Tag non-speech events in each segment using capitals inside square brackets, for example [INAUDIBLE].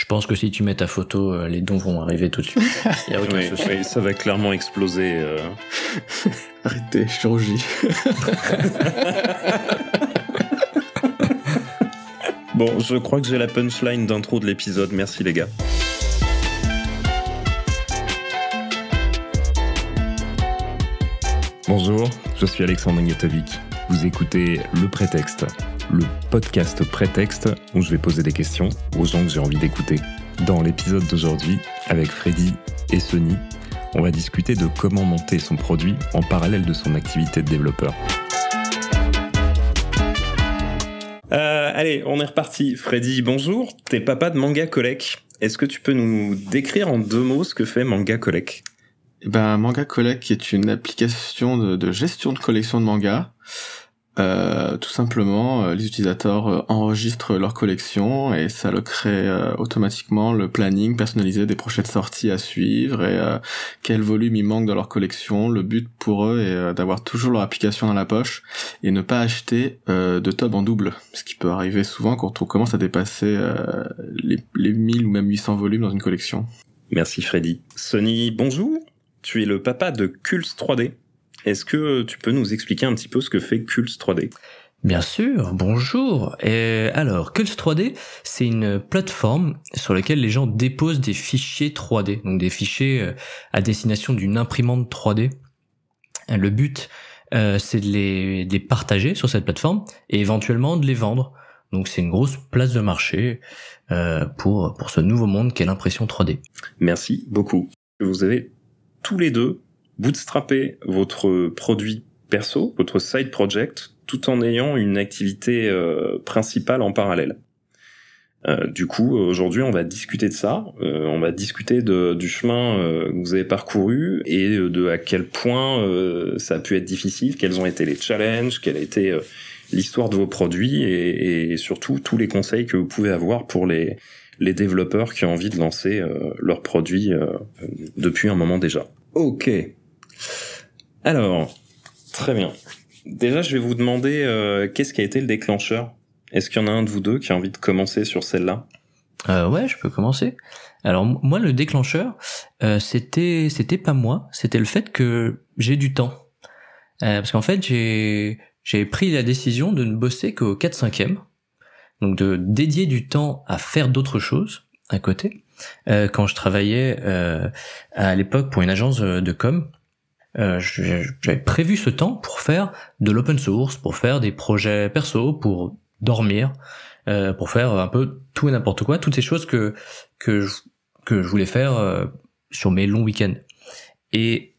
Je pense que si tu mets ta photo, euh, les dons vont arriver tout de suite. [LAUGHS] Y a aucun Oui, souci. oui, ça va clairement exploser. euh. [LAUGHS] Arrêtez, chirurgie. [LAUGHS] Bon, je crois que j'ai la punchline d'intro de l'épisode. Merci les gars. Bonjour, je suis Alexandre Ngetovic. Vous écoutez Le Prétexte, le podcast Prétexte où je vais poser des questions aux gens que j'ai envie d'écouter. Dans l'épisode d'aujourd'hui, avec Freddy et Sony, on va discuter de comment monter son produit en parallèle de son activité de développeur. Euh, allez, on est reparti. Freddy, bonjour. T'es papa de Manga Collect. Est-ce que tu peux nous décrire en deux mots ce que fait Manga Collect? Eh ben, Manga Collect est une application de, de gestion de collection de mangas. Euh, tout simplement, euh, les utilisateurs euh, enregistrent leur collection et ça leur crée automatiquement le planning personnalisé des prochaines sorties à suivre et quel volume il manque dans leur collection. Le but pour eux est d'avoir toujours leur application dans la poche et ne pas acheter de tomes en double, ce qui peut arriver souvent quand on commence à dépasser les, les 1000 ou même 800 volumes dans une collection. Merci Freddy. Sony, bonjour. Tu es le papa de Cults 3D. Est-ce que tu peux nous expliquer un petit peu ce que fait Cults 3D Bien sûr, bonjour. Et alors, Cults 3D, c'est une plateforme sur laquelle les gens déposent des fichiers 3D, donc des fichiers euh, à destination d'une imprimante 3D. Euh, Le but, euh, c'est de les, de les partager sur cette plateforme et éventuellement de les vendre. Donc c'est une grosse place de marché euh, pour pour ce nouveau monde qu'est l'impression 3D. Merci beaucoup. Vous avez tous les deux bootstrappé votre produit perso, votre side project, tout en ayant une activité euh, principale en parallèle. Euh, du coup, aujourd'hui, on va discuter de ça. Euh, on va discuter de, du chemin euh, que vous avez parcouru et de à quel point euh, ça a pu être difficile, quels ont été les challenges, quelle a été euh, l'histoire de vos produits et, et surtout tous les conseils que vous pouvez avoir pour les, les développeurs qui ont envie de lancer euh, leurs produits depuis un moment déjà. Ok. Alors, très bien. Déjà, je vais vous demander euh, qu'est-ce qui a été le déclencheur? Est-ce qu'il y en a un de vous deux qui a envie de commencer sur celle-là? Euh, ouais, je peux commencer. Alors moi, le déclencheur, euh, c'était c'était pas moi, c'était le fait que j'ai du temps. Parce qu'en fait, j'ai j'ai pris la décision de ne bosser qu'au 4 5 e donc de dédier du temps à faire d'autres choses à côté. Quand je travaillais à l'époque pour une agence de com, euh, j'avais prévu ce temps pour faire de l'open source, pour faire des projets perso, pour dormir, euh, pour faire un peu tout et n'importe quoi, toutes ces choses que que je, que je voulais faire euh, sur mes longs week-ends. Et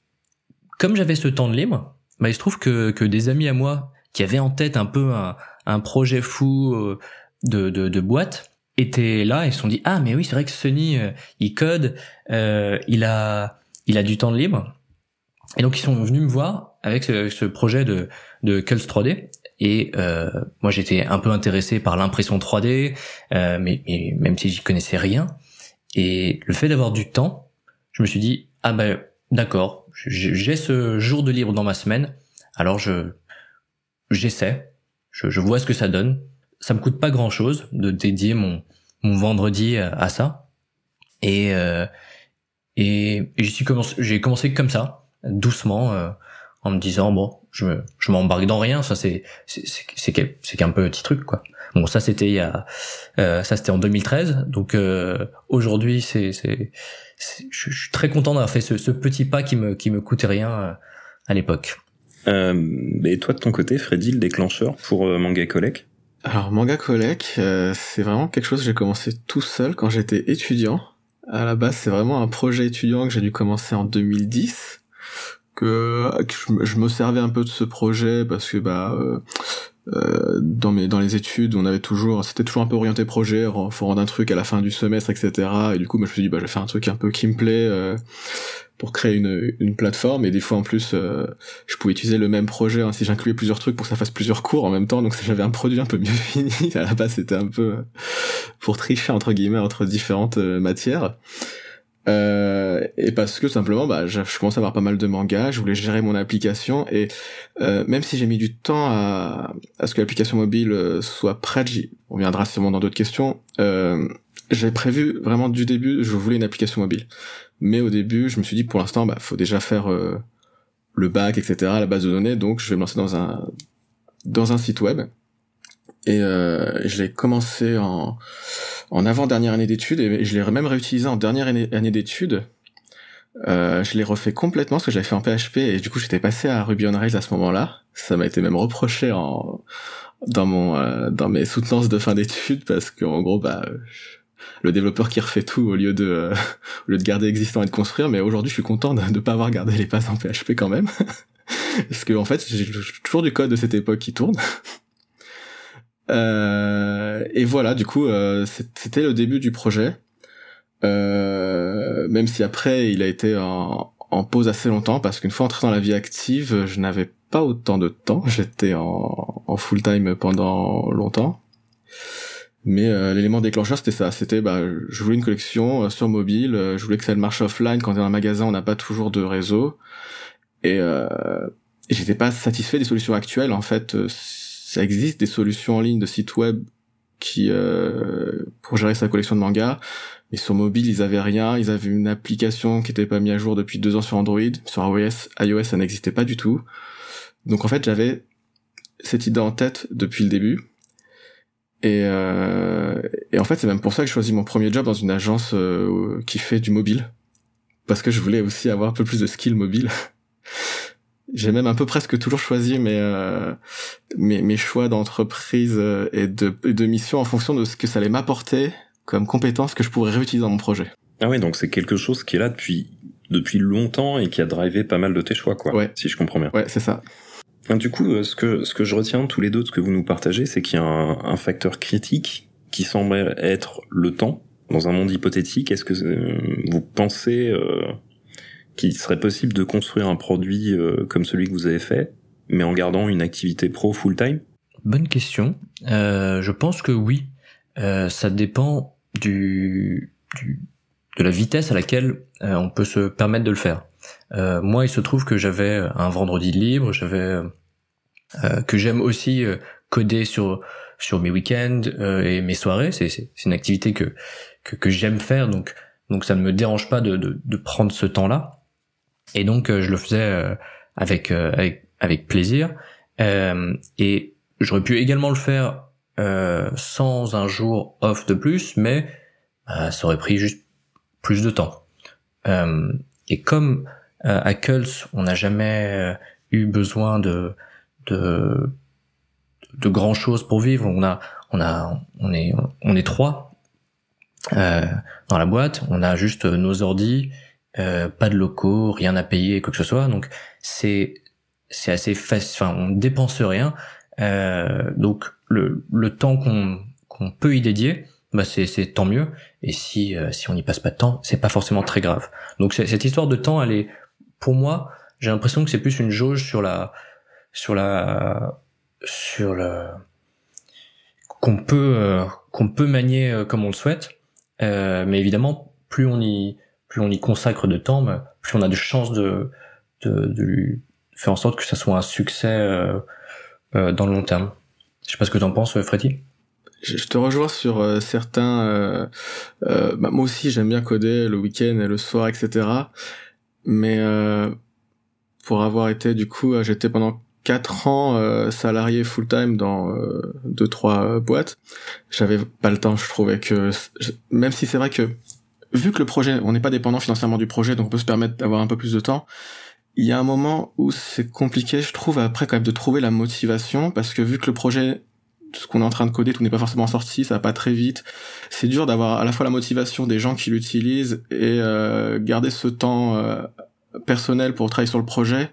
comme j'avais ce temps de libre, bah, il se trouve que que des amis à moi qui avaient en tête un peu un, un projet fou euh, de, de de boîte étaient là et se sont dit ah mais oui c'est vrai que Sony euh, il code, euh, il a il a du temps de libre. Et donc ils sont venus me voir avec ce, ce projet de de Cults 3D et euh, moi j'étais un peu intéressé par l'impression 3D, euh, mais, mais même si j'y connaissais rien. Et le fait d'avoir du temps, je me suis dit ah ben d'accord, j'ai ce jour de libre dans ma semaine, alors je j'essaie, je, je vois ce que ça donne. Ça me coûte pas grand chose de dédier mon mon vendredi à, ça. Et euh, et, et j'y commencé, j'ai commencé comme ça, doucement, euh, en me disant bon, je me, je m'embarque dans rien, ça c'est c'est c'est c'est qu'un c'est qu'un petit truc quoi. Bon ça c'était il y a euh, ça c'était en 2013, donc euh, aujourd'hui c'est c'est je je suis très content d'avoir fait ce, ce petit pas qui me qui me coûtait rien euh, à l'époque. euh, Et toi de ton côté, Freddy, le déclencheur pour euh, Manga Collect? Alors Manga Collect, euh, c'est vraiment quelque chose que j'ai commencé tout seul quand j'étais étudiant. À la base, c'est vraiment un projet étudiant que j'ai dû commencer en 2010. Que, que je, me- servais un peu de ce projet parce que bah euh, euh, dans mes dans les études, on avait toujours c'était toujours un peu orienté projet, faut rendre un truc à la fin du semestre, etc. Et du coup, moi, je me suis dit bah je vais faire un truc un peu qui me plaît euh, pour créer une une plateforme. Et des fois en plus, euh, je pouvais utiliser le même projet hein, si j'incluais plusieurs trucs pour que ça fasse plusieurs cours en même temps donc j'avais un produit un peu mieux [LAUGHS] fini à la base c'était un peu pour tricher entre guillemets entre différentes euh, matières euh, et parce que simplement bah je, je commençais à avoir pas mal de mangas je voulais gérer mon application et euh, même si j'ai mis du temps à, à ce que l'application mobile euh, soit prête on viendra sûrement dans d'autres questions euh, j'ai prévu vraiment du début, je voulais une application mobile. Mais au début, je me suis dit pour l'instant, bah faut déjà faire euh, le bac, etc., la base de données. Donc je vais me lancer dans un dans un site web. Et euh, je l'ai commencé en en avant dernière année d'études et je l'ai même réutilisé en dernière année, d'études. Euh, je l'ai refait complètement parce que j'avais fait en PHP et du coup j'étais passé à Ruby on Rails à ce moment-là. Ça m'a été même reproché en dans mon euh, dans mes soutenances de fin d'études parce qu'en gros bah le développeur qui refait tout au lieu de euh, au lieu de garder existant et de construire mais aujourd'hui je suis content de ne pas avoir gardé les passes en PHP quand même [LAUGHS] parce que en fait j'ai toujours du code de cette époque qui tourne et voilà du coup euh, c'était le début du projet. Même si après il a été en, pause assez longtemps parce qu'une fois entré dans la vie active je n'avais pas autant de temps. [LAUGHS] J'étais en, full time pendant longtemps. Mais euh, l'élément déclencheur c'était ça, c'était bah je voulais une collection euh, sur mobile, euh, je voulais que ça marche offline. Quand on est dans un magasin on n'a pas toujours de réseau. Et, et j'étais pas satisfait des solutions actuelles. En fait ça existe des solutions en ligne de sites web qui pour gérer sa collection de mangas mais sur mobile ils avaient rien, ils avaient une application qui était pas mise à jour depuis deux ans sur Android, sur iOS, iOS ça n'existait pas du tout donc en fait j'avais cette idée en tête depuis le début et, euh, et en fait, c'est même pour ça que j'ai choisi mon premier job dans une agence euh, qui fait du mobile. Parce que je voulais aussi avoir un peu plus de skill mobile. [LAUGHS] j'ai même un peu presque toujours choisi mes, euh, mes, mes, choix d'entreprise euh, et de, de mission en fonction de ce que ça allait m'apporter comme compétences que je pourrais réutiliser dans mon projet. Ah oui, donc c'est quelque chose qui est là depuis, depuis longtemps et qui a drivé pas mal de tes choix, quoi. Ouais. Si je comprends bien. Ouais, c'est ça. Du coup, euh, ce que, ce que je retiens tous les deux de ce que vous nous partagez, c'est qu'il y a un, un, facteur critique qui semble être le temps. Dans un monde hypothétique, est-ce que euh, vous pensez euh, qu'il serait possible de construire un produit euh, comme celui que vous avez fait, mais en gardant une activité pro full-time? Bonne question. Euh, je pense que oui. ça dépend du, du, de la vitesse à laquelle on peut se permettre de le faire. Euh, moi, il se trouve que j'avais un vendredi libre, j'avais euh, que j'aime aussi euh, coder sur sur mes week-ends et mes soirées. C'est c'est une activité que que, que j'aime faire, donc donc ça ne me dérange pas de de, de prendre ce temps-là. Et donc je le faisais avec avec avec plaisir. et j'aurais pu également le faire sans un jour off de plus, mais ça aurait pris juste plus de temps. et comme euh, à Kulz, on n'a jamais euh, eu besoin de de de grand chose pour vivre. On a on a on est on est trois euh, dans la boîte. On a juste nos ordis, euh, pas de locaux, rien à payer, quoi que ce soit. Donc c'est c'est assez facile. Enfin, on dépense rien. Euh, donc le le temps qu'on qu'on peut y dédier, bah c'est c'est tant mieux. Et si euh, si on n'y passe pas de temps, c'est pas forcément très grave. Donc cette histoire de temps, elle est pour moi, j'ai l'impression que c'est plus une jauge sur la, sur la, sur le, qu'on peut, euh, qu'on peut manier comme on le souhaite. Mais évidemment, plus on y, plus on y consacre de temps, plus on a de chances de, de, faire en sorte que ça soit un succès euh, dans le long terme. Je sais pas ce que t'en penses, Freddy. Je te rejoins sur certains. Bah, moi aussi, j'aime bien coder le week-end et le soir, etc. Mais euh, pour avoir été du coup, euh, j'étais pendant quatre ans euh, salarié full time dans euh, deux trois boîtes. J'avais pas le temps, je trouvais que même si c'est vrai que vu que le projet, on n'est pas dépendant financièrement du projet, donc on peut se permettre d'avoir un peu plus de temps. Il y a un moment où c'est compliqué, je trouve, après quand même de trouver la motivation, parce que vu que le projet ce qu'on est en train de coder, tout n'est pas forcément sorti, ça va pas très vite. C'est dur d'avoir à la fois la motivation des gens qui l'utilisent et euh, garder ce temps euh, personnel pour travailler sur le projet.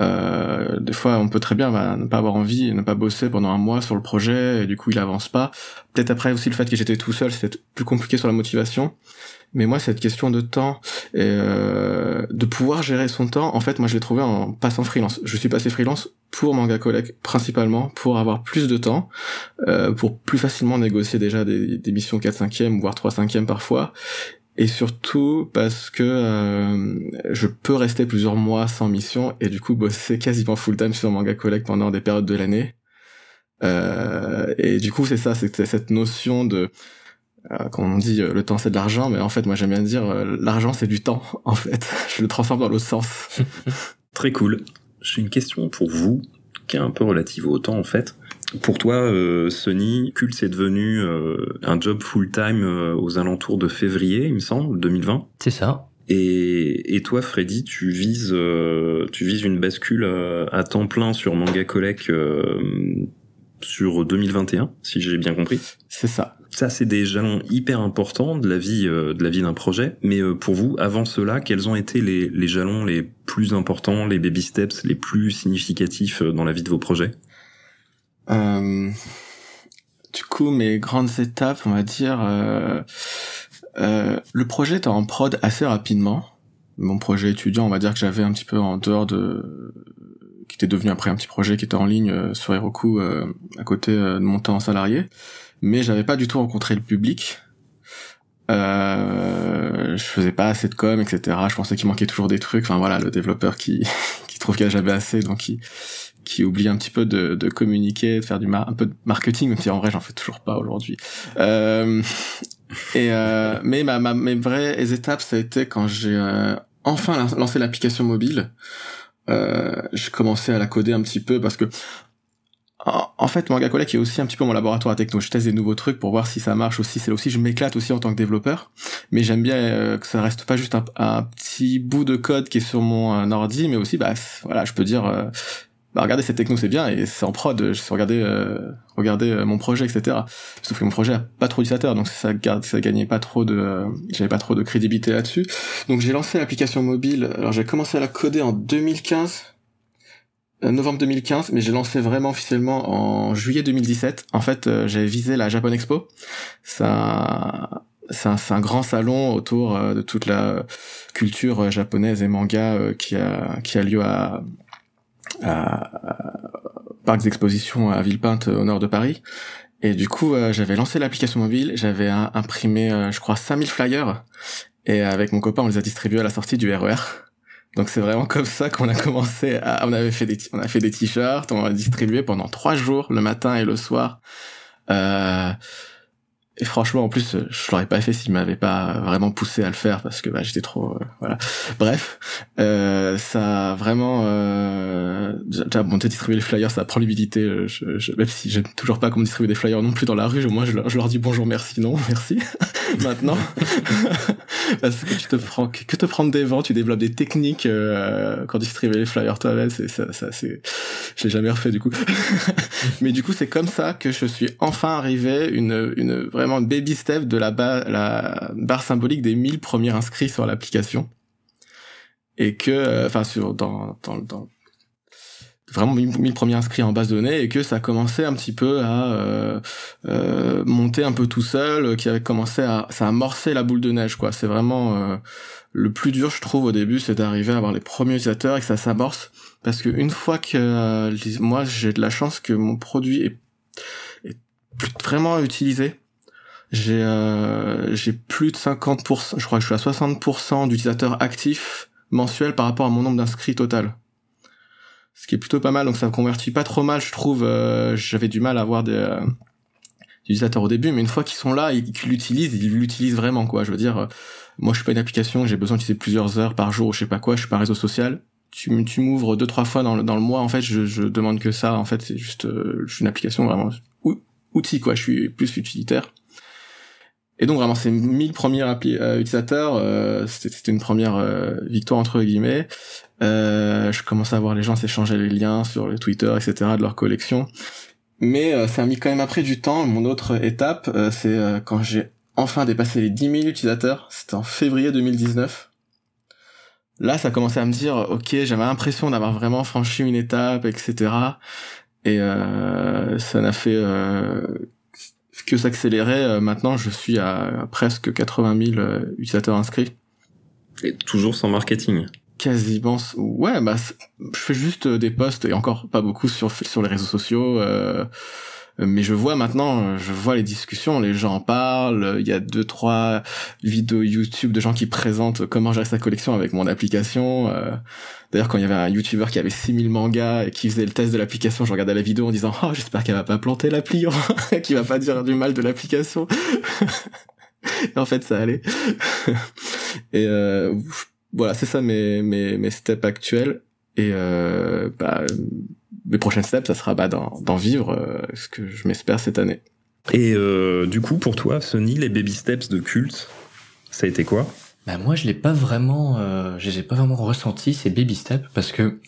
Euh, des fois, on peut très bien bah, ne pas avoir envie, ne pas bosser pendant un mois sur le projet, et du coup, il avance pas. Peut-être après aussi le fait que j'étais tout seul, c'était plus compliqué sur la motivation. Mais moi, cette question de temps et euh, de pouvoir gérer son temps, en fait, moi, je l'ai trouvé en passant freelance. Je suis passé freelance pour Manga Collect, principalement pour avoir plus de temps, euh, pour plus facilement négocier déjà des, des missions 4 5 e voire 3 5 e parfois, et surtout parce que euh, je peux rester plusieurs mois sans mission et du coup bosser quasiment full time sur Manga Collect pendant des périodes de l'année. Euh, et du coup, c'est ça, c'est cette notion de Euh, on dit le temps c'est de l'argent, mais en fait moi j'aime bien dire l'argent c'est du temps. [LAUGHS] En fait, je le transforme dans l'autre sens. [LAUGHS] Très cool. J'ai une question pour vous qui est un peu relative au temps en fait. Pour toi, euh, Sony, Cult c'est devenu euh, un job full-time euh, aux alentours de février, il me semble, 2020. C'est ça. Et, et toi, Freddy, tu vises, tu vises une bascule à temps plein sur Manga Collect sur 2021, si j'ai bien compris. C'est ça. Ça, c'est des jalons hyper importants de la vie, de la vie d'un projet. Mais pour vous, avant cela, quels ont été les, les jalons les plus importants, les baby steps les plus significatifs dans la vie de vos projets? Euh, du coup, mes grandes étapes, on va dire, euh, euh, le projet était en prod assez rapidement. Mon projet étudiant, on va dire que j'avais un petit peu en dehors de, qui était devenu après un petit projet qui était en ligne euh, sur Heroku euh, à côté de mon temps en salarié, mais j'avais pas du tout rencontré le public. Euh, je faisais pas assez de com, etc. Je pensais qu'il manquait toujours des trucs. Enfin voilà, le développeur qui [LAUGHS] qui trouve qu'il y a assez, donc il qui oublie un petit peu de, de communiquer, de faire du un peu de marketing, même si en vrai j'en fais toujours pas aujourd'hui. Euh, et euh, mais ma, ma, mes vraies étapes, ça a été quand j'ai euh, enfin lancé l'application mobile. Euh, j'ai commencé à la coder un petit peu parce que en, fait, Manga Collect est aussi un petit peu mon laboratoire à techno. Je teste des nouveaux trucs pour voir si ça marche aussi. C'est aussi, je m'éclate aussi en tant que développeur. Mais j'aime bien euh, que ça reste pas juste un, petit bout de code qui est sur mon ordi, mais aussi, bah, voilà, je peux dire, bah regardez cette techno c'est bien et c'est en prod je sais regarder euh, euh, mon projet etc sauf que mon projet a pas trop d'utilisateurs donc ça garde ça gagnait pas trop de euh, j'avais pas trop de crédibilité là-dessus. Donc j'ai lancé l'application mobile. Alors j'ai commencé à la coder en 2015 euh, novembre 2015 mais j'ai lancé vraiment officiellement en juillet 2017 en fait j'avais visé la Japan Expo. Ça c'est un, un, grand salon autour de toute la culture japonaise et manga qui a qui a lieu à à, parcs d'exposition à Villepinte au nord de Paris. Et du coup, euh, j'avais lancé l'application mobile, j'avais imprimé, euh, je crois, 5000 flyers, et avec mon copain, on les a distribués à la sortie du RER. E Donc c'est vraiment comme ça qu'on a commencé à, on avait fait des, on a fait des t-shirts, on a distribué pendant trois jours, le matin et le soir. Euh, et franchement, en plus, je l'aurais pas fait s'il m'avait pas vraiment poussé à le faire parce que bah, j'étais trop, euh, voilà. Bref, euh, ça a vraiment, euh, déjà bon, distribuer les flyers, ça prend l'humilité. Euh, je, je, même si j'aime toujours pas qu'on me distribue des flyers non plus dans la rue, au moins je, leur dis bonjour, merci, non, [LAUGHS] merci. [LAUGHS] Maintenant, [LAUGHS] parce que tu te prends, que te prendre des vents, tu développes des techniques euh, quand tu distribues les flyers toi-même. C'est ça, ça c'est, je l'ai jamais refait du coup. Mais du coup, c'est comme ça que je suis enfin arrivé une, une vraiment baby step de la, barre symbolique des 1000 premiers inscrits sur l'application. Et que, euh, enfin, sur, dans, dans, vraiment 1000 premiers inscrits en base de données et que ça commençait un petit peu à euh, euh, monter un peu tout seul, qui avait commencé à ça la boule de neige quoi. C'est vraiment le plus dur je trouve au début, c'est d'arriver à avoir les premiers utilisateurs et que ça s'amorce parce que une fois que moi j'ai de la chance que mon produit est, est vraiment utilisé j'ai euh, j'ai plus de 50%, je crois que je suis à 60% d'utilisateurs actifs mensuels par rapport à mon nombre d'inscrits total. Ce qui est plutôt pas mal, donc ça convertit pas trop mal, je trouve. Euh, J'avais du mal à avoir des, euh, utilisateurs au début, mais une fois qu'ils sont là, ils, l'utilisent, ils l'utilisent vraiment, quoi. Je veux dire, euh, moi je suis pas une application, j'ai besoin d'utiliser plusieurs heures par jour, je sais pas quoi, je suis pas réseau social. Tu, tu m'ouvres deux trois fois dans le, dans le mois, en fait, je, je demande que ça. En fait, c'est juste, euh, je suis une application vraiment outil, quoi. Je suis plus utilitaire. Et donc vraiment, ces 1000 premiers euh, utilisateurs, euh, c'était une première euh, victoire entre guillemets. Euh, je commençais à voir les gens s'échanger les liens sur le Twitter, etc. de leur collection. Mais ça a mis quand même après du temps. Mon autre étape, c'est quand j'ai enfin dépassé les 10 000 utilisateurs. C'était en février 2019. Là, ça commençait à me dire, ok, j'avais l'impression d'avoir vraiment franchi une étape, etc. Et ça n'a fait que s'accélérait. Euh, maintenant, je suis à, presque 80 000 euh, utilisateurs inscrits. Et toujours sans marketing quasiment ouais bah je fais juste euh, des posts et encore pas beaucoup sur sur les réseaux sociaux mais je vois maintenant, je vois les discussions, les gens en parlent. Il y a deux trois vidéos YouTube de gens qui présentent comment gérer sa collection avec mon application. Euh, d'ailleurs, quand il y avait un YouTuber qui avait 6000 mangas et qui faisait le test de l'application, je regardais la vidéo en disant oh j'espère qu'elle va pas planter l'appli, [LAUGHS] qu'il va pas dire du mal de l'application. [LAUGHS] en fait, ça allait. [LAUGHS] et euh, voilà, c'est ça mes mes mes steps actuels. Et euh, bah, mes prochaines steps, ça sera bah, d'en vivre, euh, ce que je m'espère cette année. Et euh, du coup, pour toi, Sony, les baby steps de culte, ça a été quoi? Bah moi, je l'ai pas vraiment, euh, je les ai pas vraiment ressenti ces baby steps parce que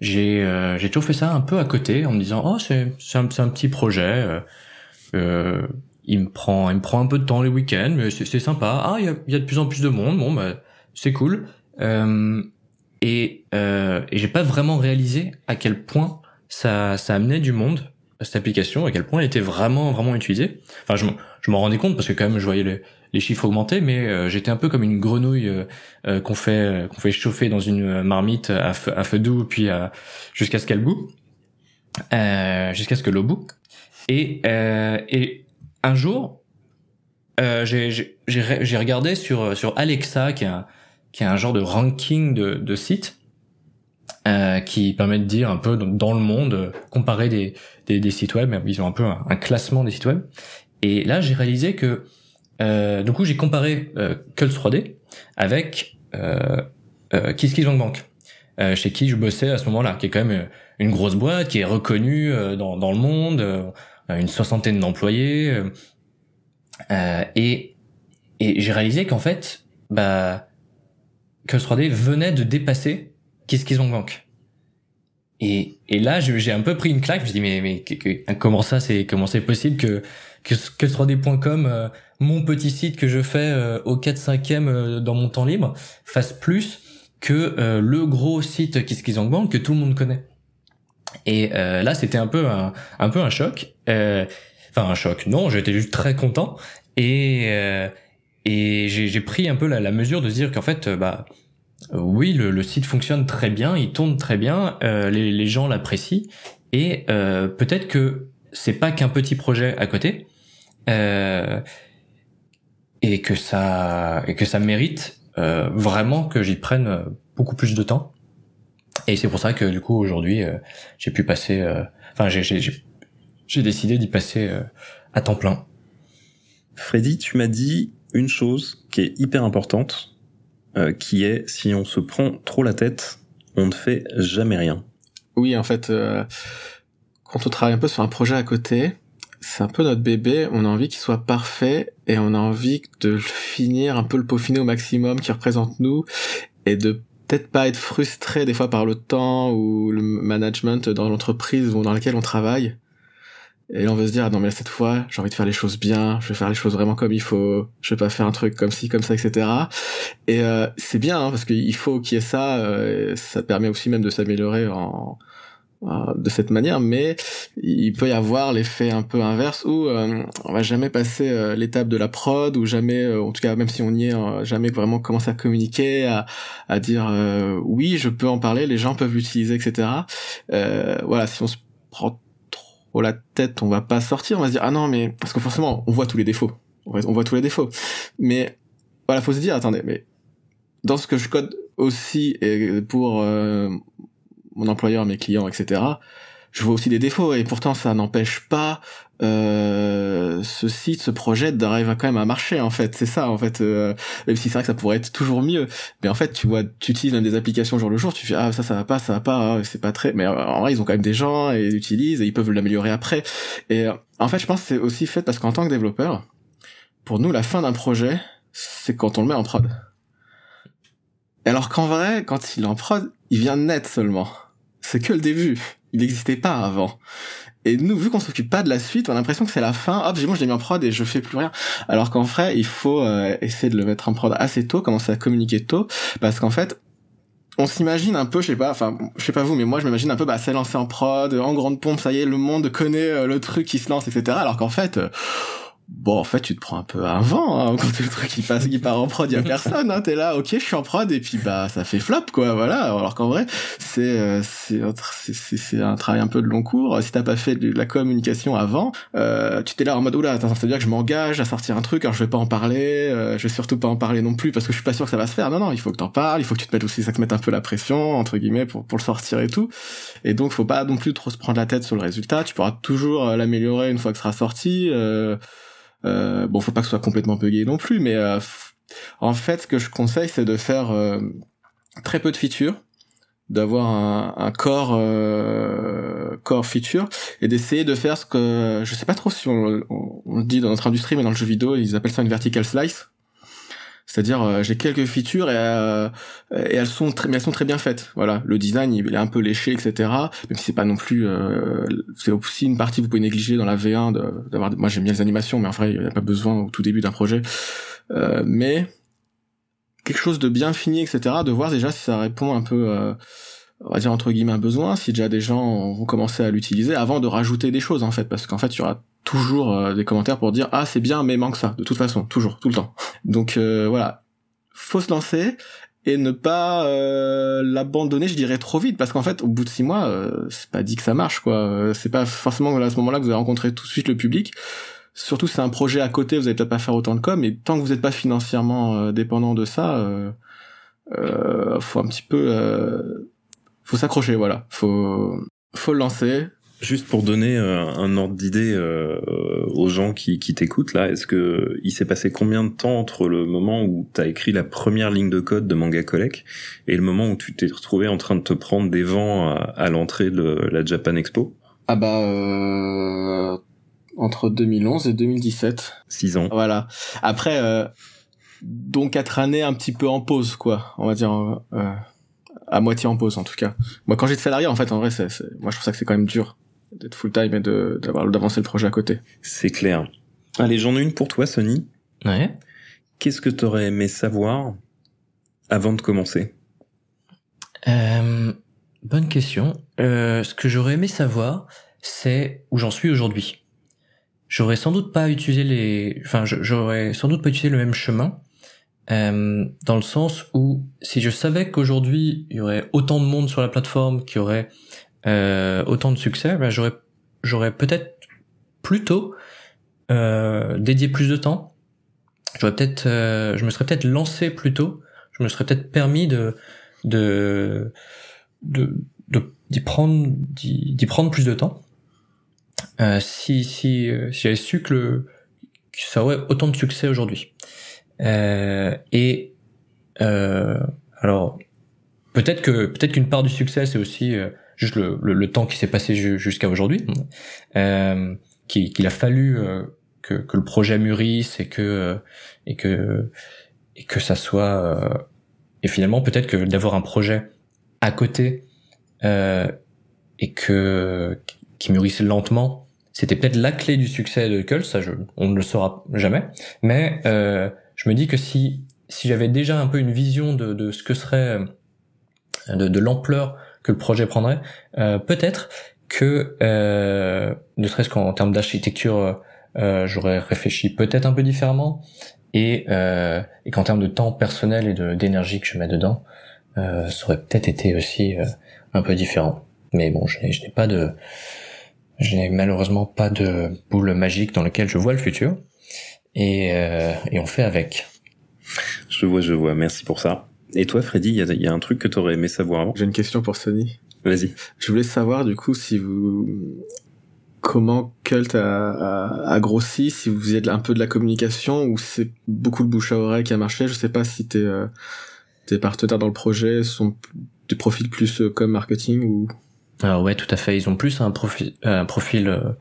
j'ai euh, j'ai toujours fait ça un peu à côté en me disant oh c'est c'est un, un, petit projet, euh, il me prend il me prend un peu de temps les week-ends, mais c'est sympa. Ah il y a, y a de plus en plus de monde, bon bah c'est cool. et euh, et j'ai pas vraiment réalisé à quel point ça, ça amenait du monde à cette application, à quel point elle était vraiment, vraiment utilisée. Enfin, je, m'en rendais compte parce que quand même, je voyais les, chiffres augmenter, mais euh, j'étais un peu comme une grenouille euh, euh, qu'on fait, qu'on fait chauffer dans une marmite à feu, à feu doux, puis jusqu'à ce qu'elle boue, jusqu'à ce que l'eau boue. Et, et un jour, j'ai regardé sur sur Alexa, qui est un, qui est un genre de ranking de, de sites euh, qui permet de dire un peu dans le monde, euh, comparer des, des, des, sites web, ils ont un peu un, classement des sites web. Et là, j'ai réalisé que, euh, du coup, j'ai comparé euh, 3D avec euh, euh, KissKissBankBank, euh, chez qui je bossais à ce moment-là, qui est quand même une grosse boîte, qui est reconnue dans, dans le monde, une soixantaine d'employés. et et j'ai réalisé qu'en fait, bah, 3D venait de dépasser qu'est-ce qu'ils ont banque et, et là, j'ai un peu pris une claque. Je me dit, mais, mais comment ça, c'est comment c'est possible que que, que 3D.com, euh, mon petit site que je fais euh, au 4-5e euh, dans mon temps libre, fasse plus que le gros site Qu'est-ce qu'ils ont banque que tout le monde connaît. Et là, c'était un peu un, un peu un choc. Enfin, un choc. Non, j'étais juste très content. Et et j'ai pris un peu la, la mesure de se dire qu'en fait, bah euh, oui, le, site fonctionne très bien, il tourne très bien, euh, les, gens l'apprécient et euh, peut-être que c'est pas qu'un petit projet à côté et que ça et que ça mérite vraiment que j'y prenne beaucoup plus de temps. Et c'est pour ça que du coup aujourd'hui j'ai pu passer, enfin j'ai j'ai décidé d'y passer à temps plein. Freddy, tu m'as dit une chose qui est hyper importante euh, qui est si on se prend trop la tête, on ne fait jamais rien. Oui, en fait, euh, quand on travaille un peu sur un projet à côté, c'est un peu notre bébé, on a envie qu'il soit parfait et on a envie de le finir, un peu le peaufiner au maximum, qui représente nous, et de peut-être pas être frustré des fois par le temps ou le management dans l'entreprise dans laquelle on travaille. Et là, on veut se dire, ah non, mais cette fois, j'ai envie de faire les choses bien, je vais faire les choses vraiment comme il faut, je vais pas faire un truc comme ci, comme ça, etc. Et euh, c'est bien, hein, parce qu'il faut qu'il y ait ça, euh, ça permet aussi même de s'améliorer en, de cette manière, mais il peut y avoir l'effet un peu inverse où euh, on va jamais passer euh, l'étape de la prod, ou jamais, en tout cas même si on y est, jamais vraiment commencer à communiquer, à, à dire oui, je peux en parler, les gens peuvent l'utiliser, etc. voilà, si on se prend oh la tête, on va pas sortir, on va se dire ah non mais parce que forcément on voit tous les défauts, on voit tous les défauts, mais voilà faut se dire attendez mais dans ce que je code aussi et pour euh, mon employeur, mes clients, etc. Je vois aussi des défauts et pourtant ça n'empêche pas euh, ce site, ce projet d'arriver quand même à marcher en fait. C'est ça en fait. Euh, même si c'est vrai que ça pourrait être toujours mieux, mais en fait tu vois, tu utilises même des applications jour le jour, tu fais ah ça ça va pas, ça va pas, ah, c'est pas très. Mais en vrai ils ont quand même des gens et ils utilisent et ils peuvent l'améliorer après. Et euh, en fait je pense c'est aussi fait parce qu'en tant que développeur, pour nous la fin d'un projet c'est quand on le met en prod. Alors qu'en vrai, quand il est en prod, il vient net seulement. C'est que le début. Il n'existait pas avant. Et nous, vu qu'on s'occupe pas de la suite, on a l'impression que c'est la fin. Hop, moi je l'ai mis en prod et je fais plus rien. Alors qu'en vrai, il faut euh, essayer de le mettre en prod assez tôt, commencer à communiquer tôt, parce qu'en fait, on s'imagine un peu, je sais pas, enfin, je sais pas vous, mais moi je m'imagine un peu, bah, c'est lancé en prod, en grande pompe, ça y est, le monde connaît euh, le truc qui se lance, etc. Alors qu'en fait, euh, bon en fait tu te prends un peu un vent hein, quand le truc qui passe qui part en prod il y a [LAUGHS] personne hein, t'es là ok je suis en prod et puis bah ça fait flop quoi voilà. Alors qu'en vrai c'est euh, c'est c'est un travail un peu de long cours. Si t'as pas fait de la communication avant euh, tu t'es là en mode oula attends ça veut dire que je m'engage à sortir un truc alors je vais pas en parler euh, je vais surtout pas en parler non plus parce que je suis pas sûr que ça va se faire. Non non il faut que t'en parles il faut que tu te mettes aussi ça te mette un peu la pression entre guillemets pour pour le sortir et tout. Et donc faut pas non plus trop se prendre la tête sur le résultat. Tu pourras toujours euh, l'améliorer une fois que ce sera sorti euh, bon, faut pas que ce soit complètement buggé non plus, mais euh, en fait, ce que je conseille, c'est de faire euh, très peu de features, d'avoir un, un core euh, core feature et d'essayer de faire ce que je sais pas trop si on, on, on, le dit dans notre industrie, mais dans le jeu vidéo, ils appellent ça une vertical slice. C'est-à-dire euh, j'ai quelques features et, euh, et elles sont très, mais elles sont très bien faites. Voilà, le design il est un peu léché, etc. Même si c'est pas non plus, euh, c'est aussi une partie que vous pouvez négliger dans la V1 d'avoir. Moi j'aime bien les animations, mais en vrai il n'y a pas besoin au tout début d'un projet. Euh, mais quelque chose de bien fini, etc. De voir déjà si ça répond un peu. Euh, on va dire entre guillemets un besoin, si déjà des gens vont commencer à l'utiliser avant de rajouter des choses en fait, parce qu'en fait il y aura toujours euh, des commentaires pour dire ah c'est bien mais manque ça. De toute façon toujours tout le temps. Donc euh, voilà. Faut se lancer et ne pas euh, l'abandonner je dirais trop vite. Parce qu'en fait au bout de six mois euh, c'est pas dit que ça marche quoi. Euh, c'est pas forcément à ce moment-là que vous allez rencontrer tout de suite le public. Surtout c'est un projet à côté vous allez peut-être pas faire autant de com. Et tant que vous n'êtes pas financièrement dépendant de ça faut un petit peu faut s'accrocher voilà. Faut faut le lancer Juste pour donner euh, un ordre d'idée euh, aux gens qui, qui t'écoutent là, est-ce que il s'est passé combien de temps entre le moment où tu as écrit la première ligne de code de Manga Collect et le moment où tu t'es retrouvé en train de te prendre des vents à, à l'entrée de la Japan Expo? Ah bah euh, entre 2011 et 2017. Six ans. Voilà. Après euh, donc quatre années un petit peu en pause quoi, on va dire euh, à moitié en pause en tout cas. Moi quand j'étais salarié en fait en vrai c'est, moi je trouve ça que c'est quand même dur d'être full time et de d'avoir d'avancer le projet à côté. C'est clair. Allez, j'en ai une pour toi, Sony. Ouais. Qu'est-ce que t'aurais aimé savoir avant de commencer? Euh, Bonne question. Euh, ce que j'aurais aimé savoir, c'est où j'en suis aujourd'hui. J'aurais sans doute pas utilisé les, enfin, j'aurais sans doute pas utilisé le même chemin. Euh, dans le sens où si je savais qu'aujourd'hui il y aurait autant de monde sur la plateforme, qu'il y aurait euh, autant de succès, ben j'aurais j'aurais peut-être plutôt euh, dédié plus de temps. J'aurais peut-être, euh, je me serais peut-être lancé plus tôt. Je me serais peut-être permis de de de d'y prendre d'y prendre plus de temps. Euh, si si euh, si j'avais su que le que ça aurait autant de succès aujourd'hui. Euh, et alors peut-être que peut-être qu'une part du succès c'est aussi juste le, le, le temps qui s'est passé jusqu'à aujourd'hui, euh, qu'il a fallu euh, que, que, le projet mûrisse et que euh, et que et que ça soit euh, et finalement peut-être que d'avoir un projet à côté euh, et que qui mûrisse lentement, c'était peut-être la clé du succès de Cult, ça je, on ne le saura jamais, mais je me dis que si si j'avais déjà un peu une vision de, de ce que serait de, de l'ampleur que le projet prendrait. Euh, peut-être que, euh, ne serait-ce qu'en termes d'architecture, euh, j'aurais réfléchi peut-être un peu différemment, et, et qu'en termes de temps personnel et d'énergie que je mets dedans, ça aurait peut-être été aussi un peu différent. Mais bon, je n'ai pas de, je n'ai malheureusement pas de boule magique dans laquelle je vois le futur, et, euh, et on fait avec. Je vois, je vois. Merci pour ça. Et toi, Freddy, il y a, y a, un truc que tu aurais aimé savoir avant? J'ai une question pour Sony. Vas-y. Je voulais savoir du coup si vous comment Cult a, a, a, grossi, si vous faisiez un peu de la communication ou c'est beaucoup de bouche à oreille qui a marché. Je sais pas si tes euh, tes partenaires dans le projet sont des profils plus euh, comme marketing ou. Alors ouais, tout à fait. Ils ont plus un profil un profil euh,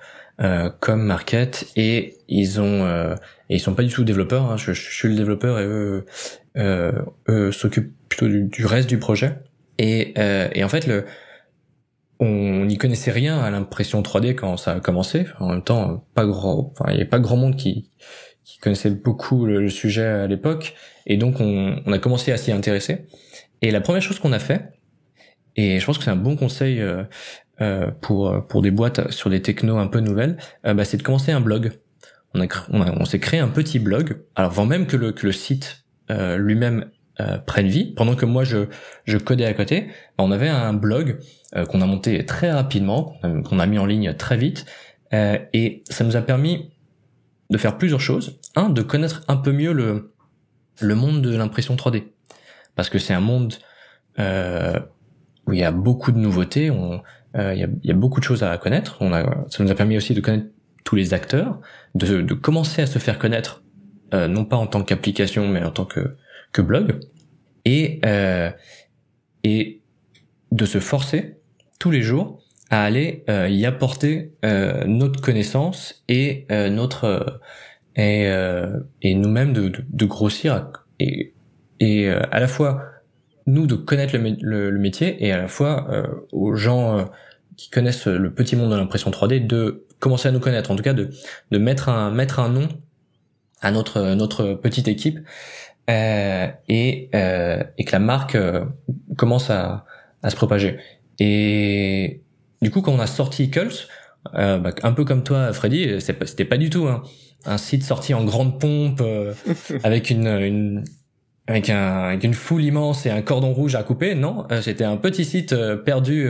euh comme market et ils ont euh, et ils sont pas du tout développeurs. Hein. Je, je, suis le développeur et eux euh, eux s'occupent plutôt du, du, reste du projet. Et, euh, et en fait, le, on n'y connaissait rien à l'impression 3D quand ça a commencé. En même temps, pas grand, enfin, il n'y avait pas grand monde qui, qui connaissait beaucoup le, le sujet à l'époque. Et donc, on, on, a commencé à s'y intéresser. Et la première chose qu'on a fait, et je pense que c'est un bon conseil euh, euh, pour pour des boîtes sur des technos un peu nouvelles, euh, bah, c'est de commencer un blog on, a, on, on s'est créé un petit blog. Alors avant même que le, que le site euh, lui-même euh, prenne vie, pendant que moi je, je codais à côté, bah, on avait un blog euh, qu'on a monté très rapidement, qu'on a mis en ligne très vite, et ça nous a permis de faire plusieurs choses. Un, de connaître un peu mieux le, le monde de l'impression 3D, parce que c'est un monde où il y a beaucoup de nouveautés, on, il y, a, y, a, beaucoup de choses à connaître. Ça nous a permis aussi de connaître tous les acteurs, de, de commencer à se faire connaître, euh, non pas en tant qu'application, mais en tant que, que blog, et, euh, et de se forcer tous les jours à aller euh, y apporter euh, notre connaissance et euh, notre et, et nous-mêmes de, de, de, grossir et, et à la fois nous de connaître le, le, le, métier et à la fois aux gens qui connaissent le petit monde de l'impression 3D de commencer à nous connaître, en tout cas de, de mettre un mettre un nom à notre notre petite équipe euh, et euh, et que la marque euh, commence à à se propager. Et du coup, quand on a sorti Cults, euh, bah, un peu comme toi, Freddy, c'était pas du tout un, un site sorti en grande pompe euh, avec une, une avec, un, avec une foule immense et un cordon rouge à couper. Non, c'était un petit site perdu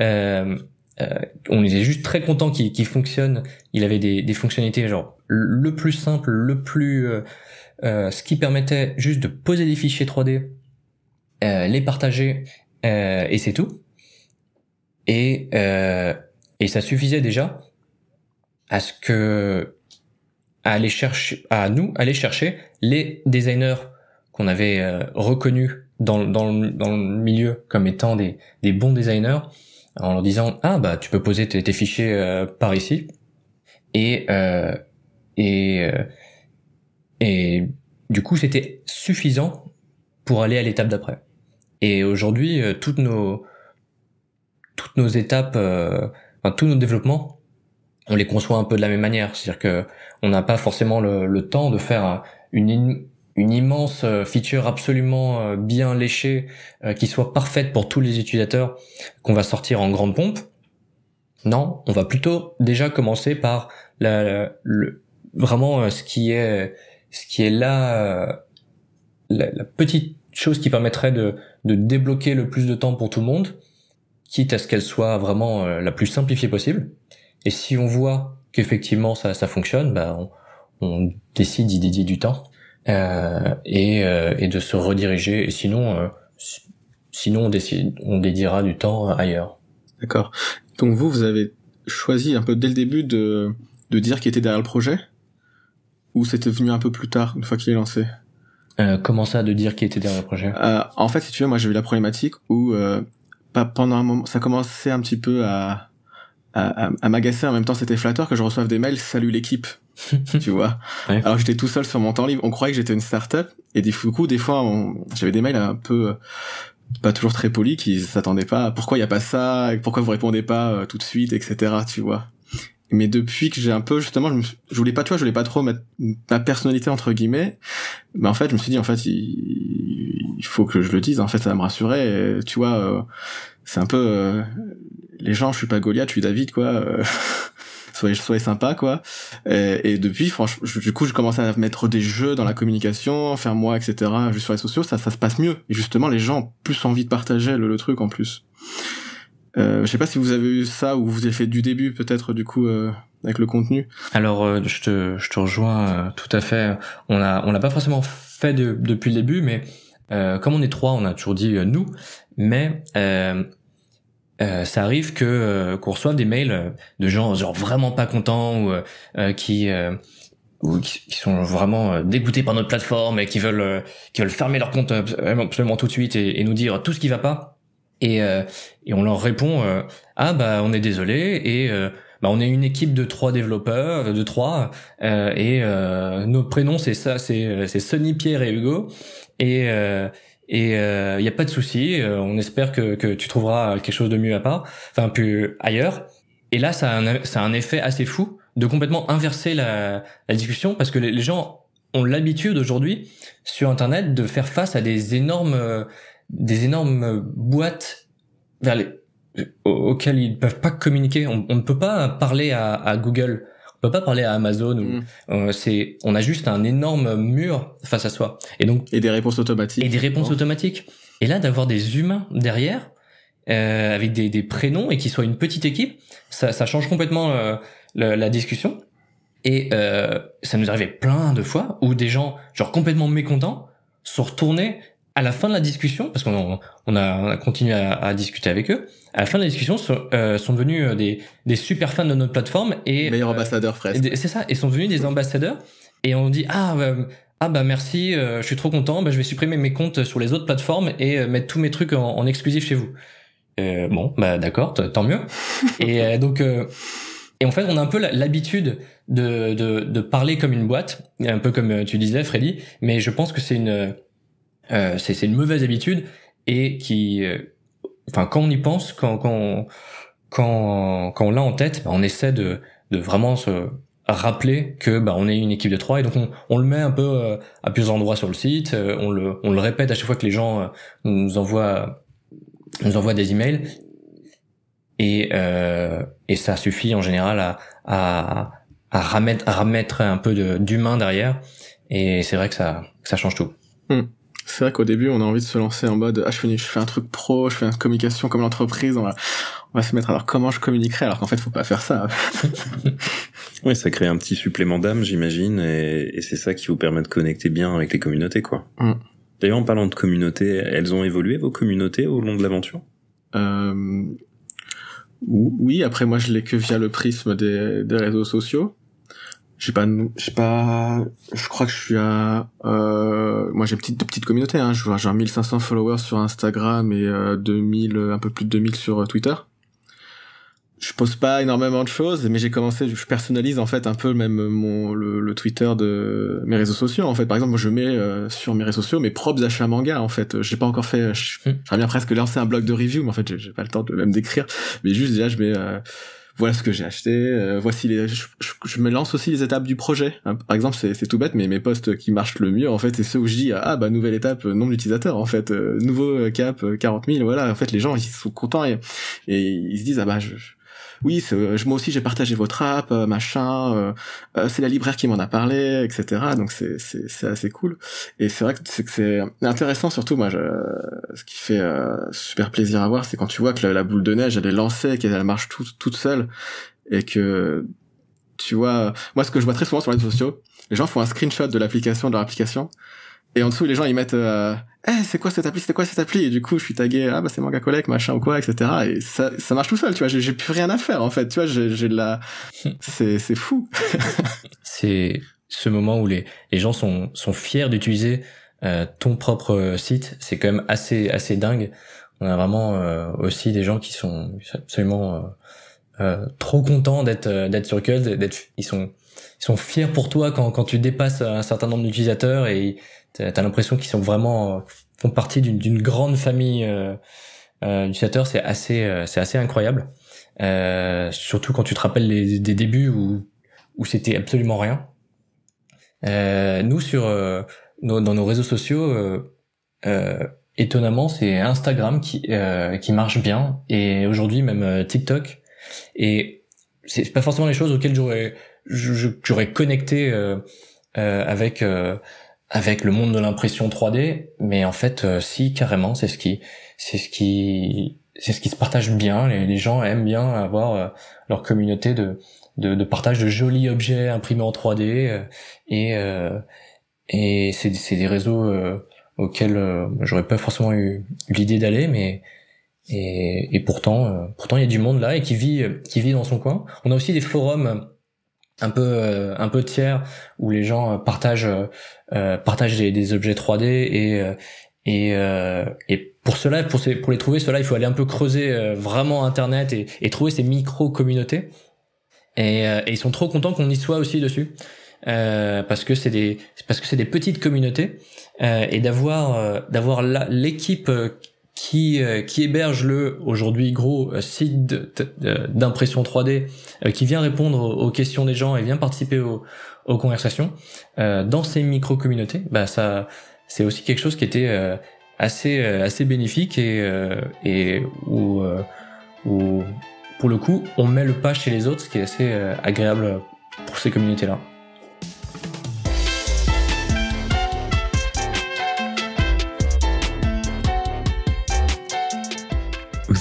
euh, euh, on était juste très content qu'il fonctionne. Il avait des, des, fonctionnalités genre le plus simple, le plus euh, euh, ce qui permettait juste de poser des fichiers 3D, euh, les partager euh, et c'est tout. Et et ça suffisait déjà à ce que à aller chercher à nous aller chercher les designers qu'on avait reconnus dans, dans, dans le milieu comme étant des, des bons designers en leur disant ah bah tu peux poser tes, fichiers euh, par ici et euh, et euh, et du coup c'était suffisant pour aller à l'étape d'après et aujourd'hui toutes nos toutes nos étapes enfin tous nos développements on les conçoit un peu de la même manière c'est-à-dire que on n'a pas forcément le, le, temps de faire une une immense euh, feature absolument euh, bien léchée euh, qui soit parfaite pour tous les utilisateurs qu'on va sortir en grande pompe. Non, on va plutôt déjà commencer par la, le, vraiment ce qui est ce qui est là la, la, petite chose qui permettrait de, de débloquer le plus de temps pour tout le monde, quitte à ce qu'elle soit vraiment la plus simplifiée possible. Et si on voit qu'effectivement ça, ça fonctionne, bah on, on décide d'y dédier du temps euh, et, euh, et, de se rediriger. Et sinon, euh, sinon on, décide, on dédiera du temps ailleurs. D'accord. Donc vous, vous avez choisi un peu dès le début de, de dire qui était derrière le projet? Ou c'était venu un peu plus tard, une fois qu'il est lancé euh, Comment ça, de dire qui était derrière le projet euh, En fait, si tu veux, moi j'ai eu la problématique où euh, pas pendant un moment, ça commençait un petit peu à, à, à, m'agacer. En même temps c'était flatteur que je reçoive des mails salut l'équipe. [LAUGHS] Tu vois alors j'étais tout seul sur mon temps libre. On croyait que j'étais une start-up. Et du coup des fois j'avais des mails un peu pas toujours très polis qui s'attendaient pas. Pourquoi il y a pas ça? Pourquoi vous répondez pas euh, tout de suite etc tu vois mais depuis que j'ai un peu justement je, je voulais pas tu vois je voulais pas trop mettre ma personnalité entre guillemets mais en fait je me suis dit en fait il, il faut que je le dise en fait ça va me rassurer tu vois euh, c'est un peu euh, les gens, je suis pas Goliath, je suis David, quoi. Euh, [LAUGHS] soyez, soyez sympa, quoi. Et, et, depuis, franchement, du coup, je commence à mettre des jeux dans la communication, faire moi, etc. Juste sur les sociaux, ça, ça se passe mieux. Et justement, les gens ont plus envie de partager le, truc en plus. Euh, je sais pas si vous avez eu ça ou vous avez fait du début, peut-être, du coup. Euh, avec le contenu Alors euh, je te je te rejoins euh, tout à fait. On a on l'a pas forcément fait de, depuis le début, mais comme on est trois, on a toujours dit nous. Mais euh, ça arrive que euh, qu'on reçoive des mails euh, de gens genre vraiment pas contents ou euh, qui ou qui, sont vraiment dégoûtés par notre plateforme et qui veulent qui veulent fermer leur compte absolument tout de suite et, et nous dire tout ce qui va pas et et on leur répond ah bah on est désolé et bah on est une équipe de trois développeurs de trois et nos prénoms c'est ça c'est c'est Sonny Pierre et Hugo et et il euh, n'y a pas de souci. Euh, on espère que, que tu trouveras quelque chose de mieux à part, enfin plus ailleurs. Et là, ça a, un, ça a un effet assez fou de complètement inverser la, la discussion parce que les, gens ont l'habitude aujourd'hui sur Internet de faire face à des énormes, des énormes boîtes vers les, auxquelles ils peuvent pas communiquer. On, on ne peut pas parler à, à Google peut pas parler à Amazon. Mm. c'est, on a juste un énorme mur face à soi. Et donc Et des réponses automatiques. et des réponses Oh. automatiques. Et là, d'avoir des humains derrière, euh, avec des, des prénoms et qui soient une petite équipe, ça, ça change complètement euh, la discussion. Et euh, ça nous arrivait plein de fois où des gens, genre complètement mécontents, sont retournés à la fin de la discussion, parce qu'on on a, on a continué à, à discuter avec eux. À la fin de la discussion, sont, euh, sont devenus euh, des, des super fans de notre plateforme et Meilleur euh, ambassadeur et presque. des- C'est ça, ils sont devenus des ambassadeurs et on dit ah euh, ah bah merci, euh, je suis trop content, bah, je vais supprimer mes comptes sur les autres plateformes et euh, mettre tous mes trucs en, en exclusif chez vous. Euh, bon bah d'accord, tant mieux. [LAUGHS] et donc euh, et en fait on a un peu l'habitude de, de de parler comme une boîte, un peu comme tu disais Freddy, mais je pense que c'est une euh, c'est une mauvaise habitude et qui euh, enfin quand on y pense, quand quand quand quand on l'a en tête, bah, on essaie de de vraiment se rappeler que bah on est une équipe de trois et donc on, on le met un peu euh, à plusieurs endroits sur le site, euh, on le on le répète à chaque fois que les gens euh, nous envoient nous envoient des emails et euh, et ça suffit en général à à à remettre à remettre un peu d'humain derrière et c'est vrai que ça que ça change tout. C'est vrai qu'au début, on a envie de se lancer en mode, ah, je fais, je fais un truc pro, je fais une communication comme l'entreprise, on va, on va se mettre, alors comment je communiquerai, alors qu'en fait, faut pas faire ça. [LAUGHS] Oui, ça crée un petit supplément d'âme, j'imagine, et, et c'est ça qui vous permet de connecter bien avec les communautés, quoi. Mm. D'ailleurs, en parlant de communautés, elles ont évolué vos communautés au long de l'aventure? Euh, oui, après, moi, je l'ai que via le prisme des, des réseaux sociaux. J'ai pas, j'ai pas, je crois que je suis à, euh, moi j'ai une petite, petite communauté, hein, je vois genre 1500 followers sur Instagram et euh, 2000, un peu plus de 2000 sur euh, Twitter. Je poste pas énormément de choses, mais j'ai commencé, je personnalise en fait un peu même mon le, le Twitter de mes réseaux sociaux. En fait, par exemple, moi je mets euh, sur mes réseaux sociaux mes propres achats manga. En fait, j'ai pas encore fait, je- Hmm. j'aimerais bien presque lancer un blog de review, mais en fait j'ai j'ai pas le temps de même d'écrire. Mais juste déjà je mets euh, voilà ce que j'ai acheté, euh, voici les, je, je- je me lance aussi les étapes du projet. hein. Par exemple, c'est tout bête, mais mes posts qui marchent le mieux, en fait, c'est ceux où je dis ah bah nouvelle étape, euh, nombre d'utilisateurs, en fait, euh, nouveau euh, cap, euh, 40 000, voilà. En fait, les gens ils sont contents et, et ils se disent ah bah je, je- oui, euh, moi aussi j'ai partagé votre app, euh, machin. euh, c'est la libraire qui m'en a parlé, etc. Donc c'est assez cool. Et c'est vrai que c'est c'est intéressant surtout moi. Je, ce qui fait super plaisir à voir, c'est quand tu vois que la, boule de neige elle est lancée, qu'elle marche toute toute seule et que tu vois, moi ce que je vois très souvent sur les réseaux sociaux, les gens font un screenshot de l'application de leur application et en dessous les gens ils mettent euh, eh c'est quoi cette appli c'est quoi cette appli? Et du coup je suis tagué ah bah c'est manga collect machin ou quoi etc et ça ça marche tout seul tu vois. J'ai plus rien à faire en fait. Tu vois j'ai j'ai de la [LAUGHS] c'est c'est fou. [LAUGHS] C'est ce moment où les, les gens sont, sont fiers d'utiliser euh, ton propre euh, site. C'est quand même assez, assez dingue. On a vraiment euh, aussi des gens qui sont absolument euh, euh, trop contents d'être euh, d'être sur Cult, d'être ils sont ils sont fiers pour toi quand quand tu dépasses un certain nombre d'utilisateurs et t'as as, l'impression qu'ils sont vraiment euh, font partie d'une grande famille euh, euh, d'utilisateurs. C'est assez euh, c'est assez incroyable. Euh, surtout quand tu te rappelles les, des débuts où où c'était absolument rien. Nous sur nos, dans nos réseaux sociaux, étonnamment, c'est Instagram qui qui marche bien et aujourd'hui même TikTok. Et c'est pas forcément les choses auxquelles j'aurais j'aurais connecté euh, euh, avec euh, avec le monde de l'impression 3D, mais en fait, euh, si carrément, c'est ce qui c'est ce qui c'est ce qui se partage bien. Les, gens aiment bien avoir euh, leur communauté de de, de partage de jolis objets imprimés en 3D euh, et euh, et c'est c'est des réseaux auxquels j'aurais pas forcément eu, eu l'idée d'aller mais et, et pourtant pourtant il y a du monde là et qui vit qui vit dans son coin on a aussi des forums un peu euh, un peu tiers où les gens euh, partagent euh, partagent des, objets 3D et euh, et, euh, et pour cela pour ces, pour les trouver cela il faut aller un peu creuser euh, vraiment internet et, et trouver ces micro communautés et, euh, et ils sont trop contents qu'on y soit aussi dessus euh, parce que c'est des parce que c'est des petites communautés euh, et d'avoir euh, d'avoir l'équipe euh, qui euh, qui héberge le aujourd'hui gros euh, site de- d'impression 3D euh, qui vient répondre aux questions des gens et vient participer aux, aux conversations euh, dans ces micro communautés bah ça c'est aussi quelque chose qui était euh, assez euh, assez bénéfique et euh, et où euh, où pour le coup on met le pas chez les autres ce qui est assez euh, agréable pour ces communautés-là.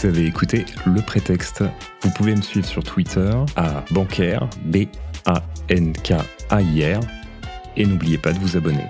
Vous avez écouté Le Prétexte. Vous pouvez me suivre sur Twitter à bancaire, B-A-N-K-A-I-R. Et n'oubliez pas de vous abonner.